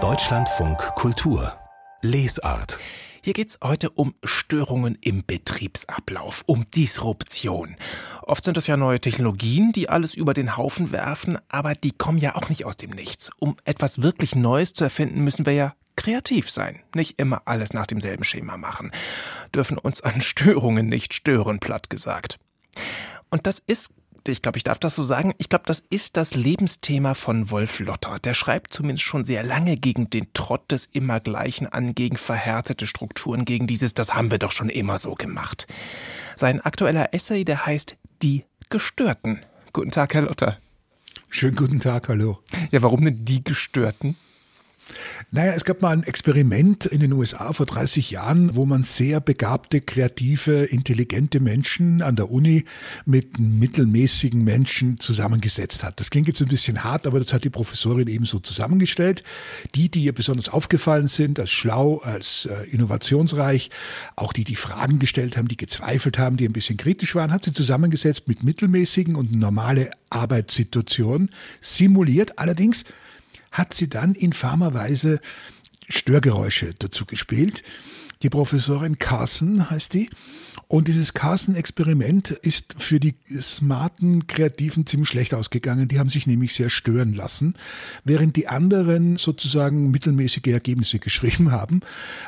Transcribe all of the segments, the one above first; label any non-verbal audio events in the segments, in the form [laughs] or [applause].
Deutschlandfunk Kultur Lesart hier geht es heute um Störungen im Betriebsablauf, um Disruption. Oft sind es ja neue Technologien, die alles über den Haufen werfen, aber die kommen ja auch nicht aus dem Nichts. Um etwas wirklich Neues zu erfinden, müssen wir ja kreativ sein, nicht immer alles nach demselben Schema machen, dürfen uns an [laughs] Störungen nicht stören, platt gesagt. Und das ist ich glaube, ich darf das so sagen, ich glaube, das ist das Lebensthema von Wolf Lotter. Der schreibt zumindest schon sehr lange gegen den Trott des Immergleichen an, gegen verhärtete Strukturen, gegen dieses, das haben wir doch schon immer so gemacht. Sein aktueller Essay, der heißt Die Gestörten. Guten Tag, Herr Lotter. Schönen guten Tag, hallo. Ja, warum denn die Gestörten? Naja, es gab mal ein Experiment in den USA vor 30 Jahren, wo man sehr begabte, kreative, intelligente Menschen an der Uni mit mittelmäßigen Menschen zusammengesetzt hat. Das klingt jetzt ein bisschen hart, aber das hat die Professorin eben so zusammengestellt. Die, die ihr besonders aufgefallen sind, als schlau, als äh, innovationsreich, auch die, die Fragen gestellt haben, die gezweifelt haben, die ein bisschen kritisch waren, hat sie zusammengesetzt mit mittelmäßigen und normale Arbeitssituationen, simuliert allerdings hat sie dann infamer Weise Störgeräusche dazu gespielt. Die Professorin Carson heißt die. Und dieses Carson-Experiment ist für die smarten Kreativen ziemlich schlecht ausgegangen. Die haben sich nämlich sehr stören lassen, während die anderen sozusagen mittelmäßige Ergebnisse [laughs] geschrieben haben,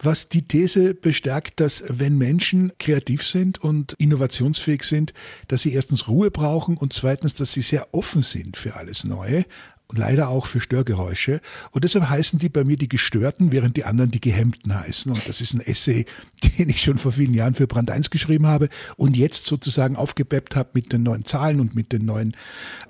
was die These bestärkt, dass wenn Menschen kreativ sind und innovationsfähig sind, dass sie erstens Ruhe brauchen und zweitens, dass sie sehr offen sind für alles Neue leider auch für Störgeräusche. Und deshalb heißen die bei mir die Gestörten, während die anderen die Gehemmten heißen. Und das ist ein Essay, [laughs] den ich schon vor vielen Jahren für Brand 1 geschrieben habe und jetzt sozusagen aufgepeppt habe mit den neuen Zahlen und mit den neuen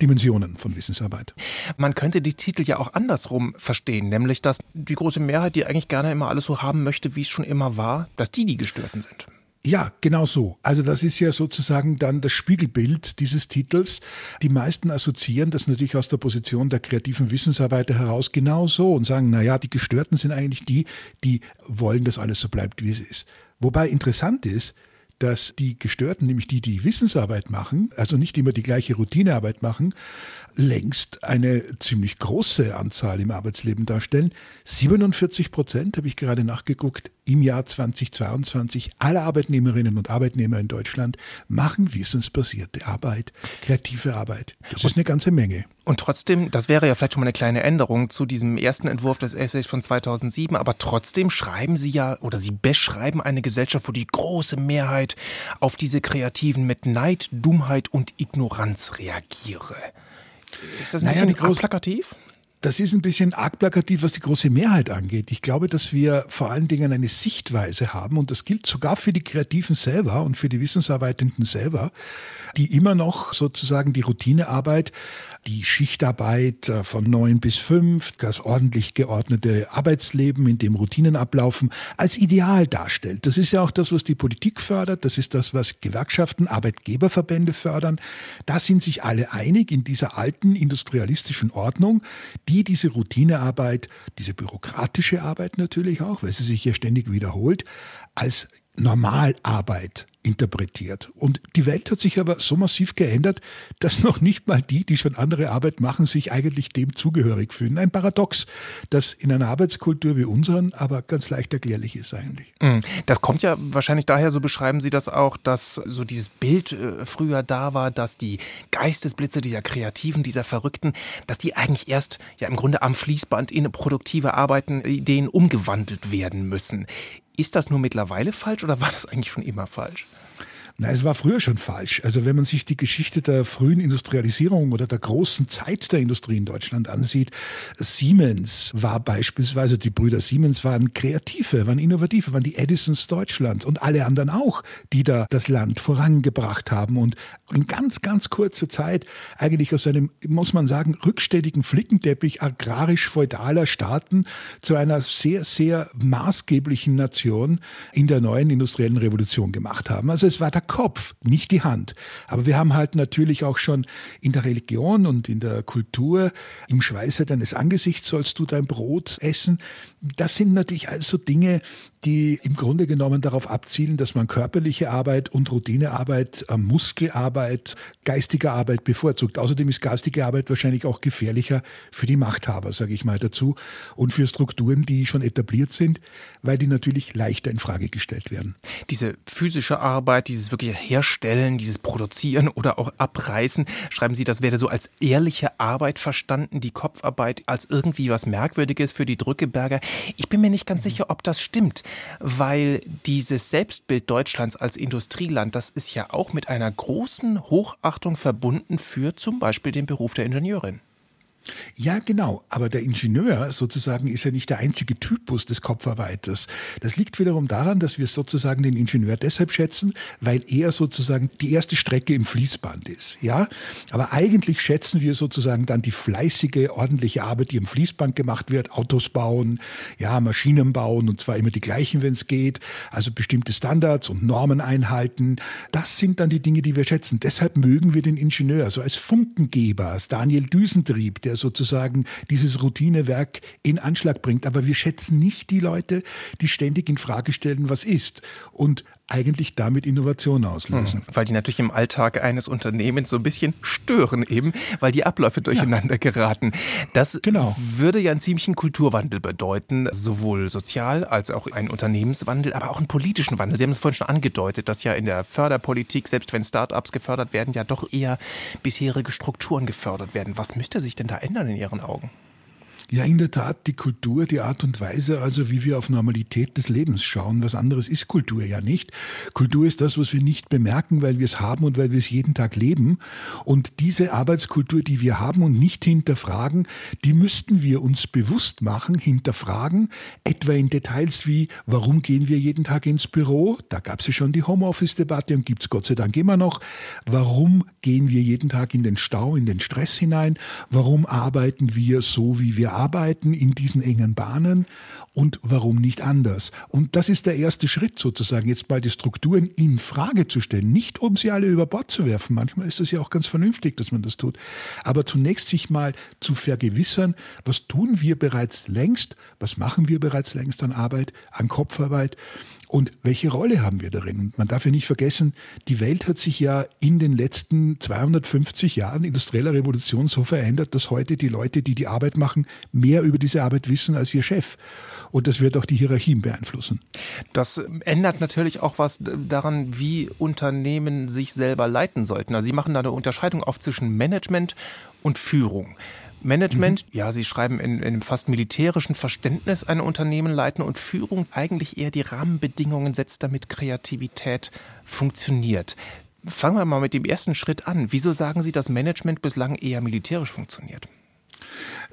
Dimensionen von Wissensarbeit. Man könnte die Titel ja auch andersrum verstehen, nämlich dass die große Mehrheit, die eigentlich gerne immer alles so haben möchte, wie es schon immer war, dass die die Gestörten sind. Ja, genau so. Also das ist ja sozusagen dann das Spiegelbild dieses Titels. Die meisten assoziieren das natürlich aus der Position der kreativen Wissensarbeiter heraus genau so und sagen, na ja, die Gestörten sind eigentlich die, die wollen, dass alles so bleibt, wie es ist. Wobei interessant ist, dass die Gestörten, nämlich die, die Wissensarbeit machen, also nicht immer die gleiche Routinearbeit machen, längst eine ziemlich große Anzahl im Arbeitsleben darstellen. 47 Prozent, habe ich gerade nachgeguckt, im Jahr 2022 aller Arbeitnehmerinnen und Arbeitnehmer in Deutschland machen wissensbasierte Arbeit, kreative Arbeit. Das ist eine ganze Menge. Und trotzdem, das wäre ja vielleicht schon mal eine kleine Änderung zu diesem ersten Entwurf des Essays von 2007, aber trotzdem schreiben Sie ja oder Sie beschreiben eine Gesellschaft, wo die große Mehrheit auf diese Kreativen mit Neid, Dummheit und Ignoranz reagiere. Ist das ein naja, bisschen plakativ? Das ist ein bisschen arg plakativ, was die große Mehrheit angeht. Ich glaube, dass wir vor allen Dingen eine Sichtweise haben, und das gilt sogar für die Kreativen selber und für die Wissensarbeitenden selber, die immer noch sozusagen die Routinearbeit die Schichtarbeit äh, von neun bis fünf, das ordentlich geordnete Arbeitsleben, in dem Routinen ablaufen, als Ideal darstellt. Das ist ja auch das, was die Politik fördert, das ist das, was Gewerkschaften, Arbeitgeberverbände fördern. Da sind sich alle einig in dieser alten industrialistischen Ordnung, die diese Routinearbeit, diese bürokratische Arbeit natürlich auch, weil sie sich ja ständig wiederholt, als Normalarbeit interpretiert. Und die Welt hat sich aber so massiv geändert, dass noch nicht mal die, die schon andere Arbeit machen, sich eigentlich dem zugehörig fühlen. Ein Paradox, das in einer Arbeitskultur wie unseren aber ganz leicht erklärlich ist eigentlich. Mm, das kommt ja wahrscheinlich daher, so beschreiben Sie das auch, dass so dieses Bild äh, früher da war, dass die Geistesblitze dieser Kreativen, dieser Verrückten, dass die eigentlich erst ja im Grunde am Fließband in produktive Arbeiten, Ideen umgewandelt werden müssen. Ist das nur mittlerweile falsch oder war das eigentlich schon immer falsch? Na, es war früher schon falsch. Also wenn man sich die Geschichte der frühen Industrialisierung oder der großen Zeit der Industrie in Deutschland ansieht, Siemens war beispielsweise, die Brüder Siemens waren Kreative, waren Innovative, waren die Edisons Deutschlands und alle anderen auch, die da das Land vorangebracht haben und in ganz, ganz kurzer Zeit eigentlich aus einem, muss man sagen, rückständigen Flickenteppich agrarisch-feudaler Staaten zu einer sehr, sehr maßgeblichen Nation in der neuen industriellen Revolution gemacht haben. Also es war da Kopf, nicht die Hand. Aber wir haben halt natürlich auch schon in der Religion und in der Kultur, im Schweiße deines Angesichts sollst du dein Brot essen. Das sind natürlich also Dinge, die im Grunde genommen darauf abzielen, dass man körperliche Arbeit und Routinearbeit, äh, Muskelarbeit, geistige Arbeit bevorzugt. Außerdem ist geistige Arbeit wahrscheinlich auch gefährlicher für die Machthaber, sage ich mal dazu, und für Strukturen, die schon etabliert sind, weil die natürlich leichter in Frage gestellt werden. Diese physische Arbeit, dieses wirkliche Herstellen, dieses Produzieren oder auch Abreißen, schreiben Sie, das wäre so als ehrliche Arbeit verstanden, die Kopfarbeit als irgendwie was Merkwürdiges für die Drückeberger. Ich bin mir nicht ganz sicher, ob das stimmt, weil dieses Selbstbild Deutschlands als Industrieland, das ist ja auch mit einer großen Hochachtung verbunden für zum Beispiel den Beruf der Ingenieurin. Ja, genau. Aber der Ingenieur sozusagen ist ja nicht der einzige Typus des Kopfarbeiters. Das liegt wiederum daran, dass wir sozusagen den Ingenieur deshalb schätzen, weil er sozusagen die erste Strecke im Fließband ist. Ja, aber eigentlich schätzen wir sozusagen dann die fleißige, ordentliche Arbeit, die im Fließband gemacht wird. Autos bauen, ja, Maschinen bauen und zwar immer die gleichen, wenn es geht. Also bestimmte Standards und Normen einhalten. Das sind dann die Dinge, die wir schätzen. Deshalb mögen wir den Ingenieur so als Funkengeber, als Daniel Düsentrieb, der der sozusagen dieses Routinewerk in Anschlag bringt. Aber wir schätzen nicht die Leute, die ständig in Frage stellen, was ist. Und eigentlich damit Innovation auslösen. Hm, weil die natürlich im Alltag eines Unternehmens so ein bisschen stören eben, weil die Abläufe durcheinander ja. geraten. Das genau. würde ja einen ziemlichen Kulturwandel bedeuten, sowohl sozial als auch einen Unternehmenswandel, aber auch einen politischen Wandel. Sie haben es vorhin schon angedeutet, dass ja in der Förderpolitik, selbst wenn Start-ups gefördert werden, ja doch eher bisherige Strukturen gefördert werden. Was müsste sich denn da ändern in Ihren Augen? Ja, in der Tat, die Kultur, die Art und Weise, also wie wir auf Normalität des Lebens schauen. Was anderes ist Kultur ja nicht. Kultur ist das, was wir nicht bemerken, weil wir es haben und weil wir es jeden Tag leben. Und diese Arbeitskultur, die wir haben und nicht hinterfragen, die müssten wir uns bewusst machen, hinterfragen, etwa in Details wie, warum gehen wir jeden Tag ins Büro? Da gab es ja schon die Homeoffice-Debatte und gibt es Gott sei Dank immer noch. Warum gehen wir jeden Tag in den Stau, in den Stress hinein? Warum arbeiten wir so, wie wir arbeiten? Arbeiten in diesen engen Bahnen und warum nicht anders? Und das ist der erste Schritt sozusagen, jetzt mal die Strukturen in Frage zu stellen, nicht um sie alle über Bord zu werfen. Manchmal ist das ja auch ganz vernünftig, dass man das tut, aber zunächst sich mal zu vergewissern, was tun wir bereits längst, was machen wir bereits längst an Arbeit, an Kopfarbeit und welche Rolle haben wir darin? Man darf ja nicht vergessen, die Welt hat sich ja in den letzten 250 Jahren industrieller Revolution so verändert, dass heute die Leute, die die Arbeit machen, mehr über diese Arbeit wissen als ihr Chef. Und das wird auch die Hierarchien beeinflussen. Das ändert natürlich auch was daran, wie Unternehmen sich selber leiten sollten. Also Sie machen da eine Unterscheidung auf zwischen Management und Führung. Management, mhm. ja, Sie schreiben in, in einem fast militärischen Verständnis ein Unternehmen leiten und Führung eigentlich eher die Rahmenbedingungen setzt, damit Kreativität funktioniert. Fangen wir mal mit dem ersten Schritt an. Wieso sagen Sie, dass Management bislang eher militärisch funktioniert?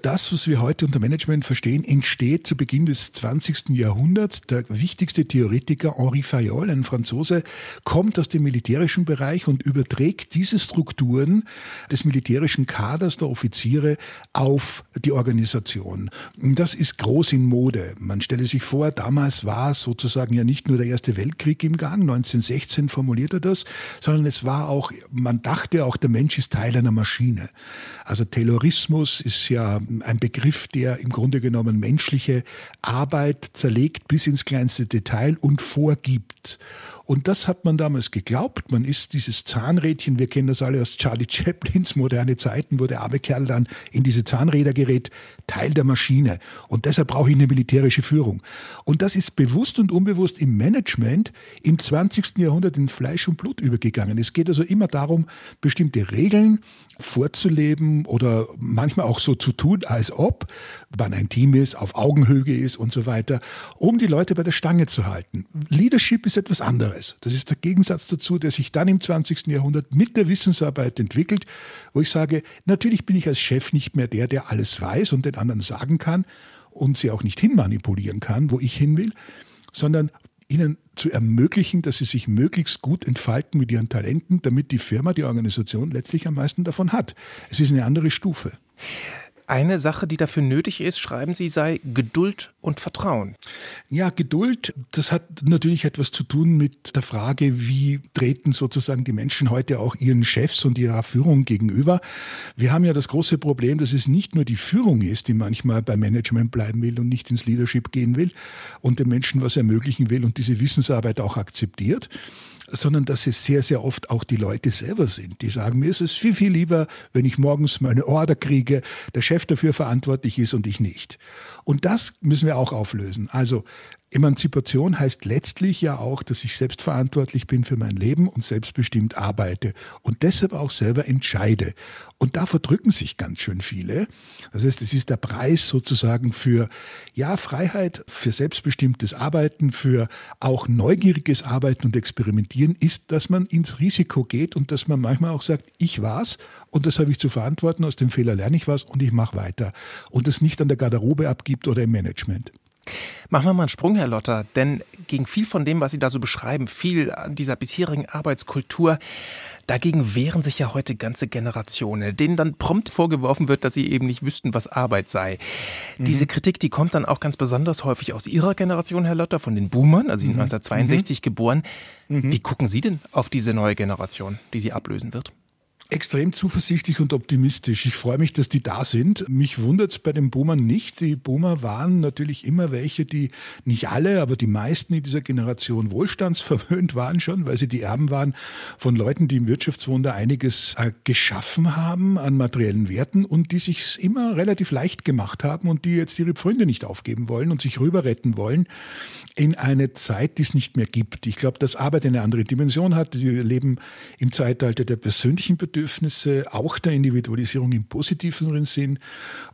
Das, was wir heute unter Management verstehen, entsteht zu Beginn des 20. Jahrhunderts. Der wichtigste Theoretiker Henri Fayol, ein Franzose, kommt aus dem militärischen Bereich und überträgt diese Strukturen des militärischen Kaders der Offiziere auf die Organisation. Und das ist groß in Mode. Man stelle sich vor, damals war sozusagen ja nicht nur der Erste Weltkrieg im Gang, 1916 formuliert er das, sondern es war auch, man dachte auch, der Mensch ist Teil einer Maschine. Also Taylorismus ist ja ein Begriff, der im Grunde genommen menschliche Arbeit zerlegt bis ins kleinste Detail und vorgibt. Und das hat man damals geglaubt. Man ist dieses Zahnrädchen, wir kennen das alle aus Charlie Chaplins moderne Zeiten, wo der arme Kerl dann in diese Zahnräder gerät, Teil der Maschine. Und deshalb brauche ich eine militärische Führung. Und das ist bewusst und unbewusst im Management im 20. Jahrhundert in Fleisch und Blut übergegangen. Es geht also immer darum, bestimmte Regeln vorzuleben oder manchmal auch so zu tun, als ob man ein Team ist, auf Augenhöhe ist und so weiter, um die Leute bei der Stange zu halten. Leadership ist etwas anderes. Anderes. Das ist der Gegensatz dazu, der sich dann im 20. Jahrhundert mit der Wissensarbeit entwickelt, wo ich sage, natürlich bin ich als Chef nicht mehr der, der alles weiß und den anderen sagen kann und sie auch nicht hinmanipulieren kann, wo ich hin will, sondern ihnen zu ermöglichen, dass sie sich möglichst gut entfalten mit ihren Talenten, damit die Firma, die Organisation letztlich am meisten davon hat. Es ist eine andere Stufe. Eine Sache, die dafür nötig ist, schreiben Sie, sei Geduld und Vertrauen. Ja, Geduld, das hat natürlich etwas zu tun mit der Frage, wie treten sozusagen die Menschen heute auch ihren Chefs und ihrer Führung gegenüber. Wir haben ja das große Problem, dass es nicht nur die Führung ist, die manchmal beim Management bleiben will und nicht ins Leadership gehen will und den Menschen was ermöglichen will und diese Wissensarbeit auch akzeptiert, sondern dass es sehr, sehr oft auch die Leute selber sind, die sagen, mir ist es viel, viel lieber, wenn ich morgens meine Order kriege, der Chef dafür verantwortlich ist und ich nicht. Und das müssen wir auch auflösen. Also Emanzipation heißt letztlich ja auch, dass ich selbstverantwortlich bin für mein Leben und selbstbestimmt arbeite und deshalb auch selber entscheide. Und da verdrücken sich ganz schön viele. Das heißt, es ist der Preis sozusagen für, ja, Freiheit, für selbstbestimmtes Arbeiten, für auch neugieriges Arbeiten und Experimentieren ist, dass man ins Risiko geht und dass man manchmal auch sagt, ich war's und das habe ich zu verantworten, aus dem Fehler lerne ich was und ich mache weiter. Und das nicht an der Garderobe abgibt oder im Management. Machen wir mal einen Sprung, Herr Lotter, denn gegen viel von dem, was Sie da so beschreiben, viel dieser bisherigen Arbeitskultur, dagegen wehren sich ja heute ganze Generationen, denen dann prompt vorgeworfen wird, dass sie eben nicht wüssten, was Arbeit sei. Mhm. Diese Kritik, die kommt dann auch ganz besonders häufig aus Ihrer Generation, Herr Lotter, von den Boomern, also Sie sind mhm. 1962 mhm. geboren. Mhm. Wie gucken Sie denn auf diese neue Generation, die Sie ablösen wird? Extrem zuversichtlich und optimistisch. Ich freue mich, dass die da sind. Mich wundert es bei den Boomern nicht. Die Boomer waren natürlich immer welche, die nicht alle, aber die meisten in dieser Generation wohlstandsverwöhnt waren schon, weil sie die Erben waren von Leuten, die im Wirtschaftswunder einiges äh, geschaffen haben an materiellen Werten und die sich immer relativ leicht gemacht haben und die jetzt ihre Pfründe nicht aufgeben wollen und sich rüber retten wollen in eine Zeit, die es nicht mehr gibt. Ich glaube, dass Arbeit eine andere Dimension hat. Wir leben im Zeitalter der persönlichen Bedürfnisse Bedürfnisse auch der Individualisierung im positiveren Sinn.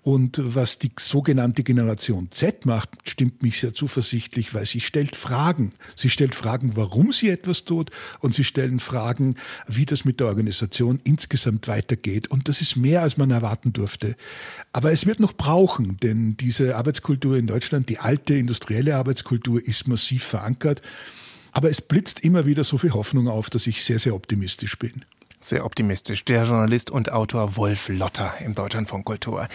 Und was die sogenannte Generation Z macht, stimmt mich sehr zuversichtlich, weil sie stellt Fragen. Sie stellt Fragen, warum sie etwas tut und sie stellen Fragen, wie das mit der Organisation insgesamt weitergeht. Und das ist mehr, als man erwarten durfte. Aber es wird noch brauchen, denn diese Arbeitskultur in Deutschland, die alte industrielle Arbeitskultur, ist massiv verankert. Aber es blitzt immer wieder so viel Hoffnung auf, dass ich sehr, sehr optimistisch bin. Sehr optimistisch. Der Journalist und Autor Wolf Lotter im Deutschlandfunk Kultur.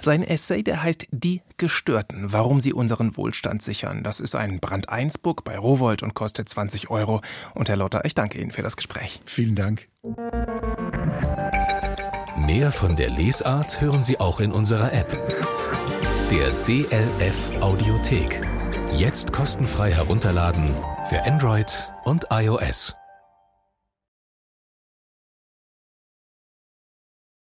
Sein Essay, der heißt Die Gestörten, warum sie unseren Wohlstand sichern. Das ist ein Brand 1 Book bei Rowold und kostet 20 Euro. Und Herr Lotter, ich danke Ihnen für das Gespräch. Vielen Dank. Mehr von der Lesart hören Sie auch in unserer App. Der DLF Audiothek. Jetzt kostenfrei herunterladen für Android und iOS.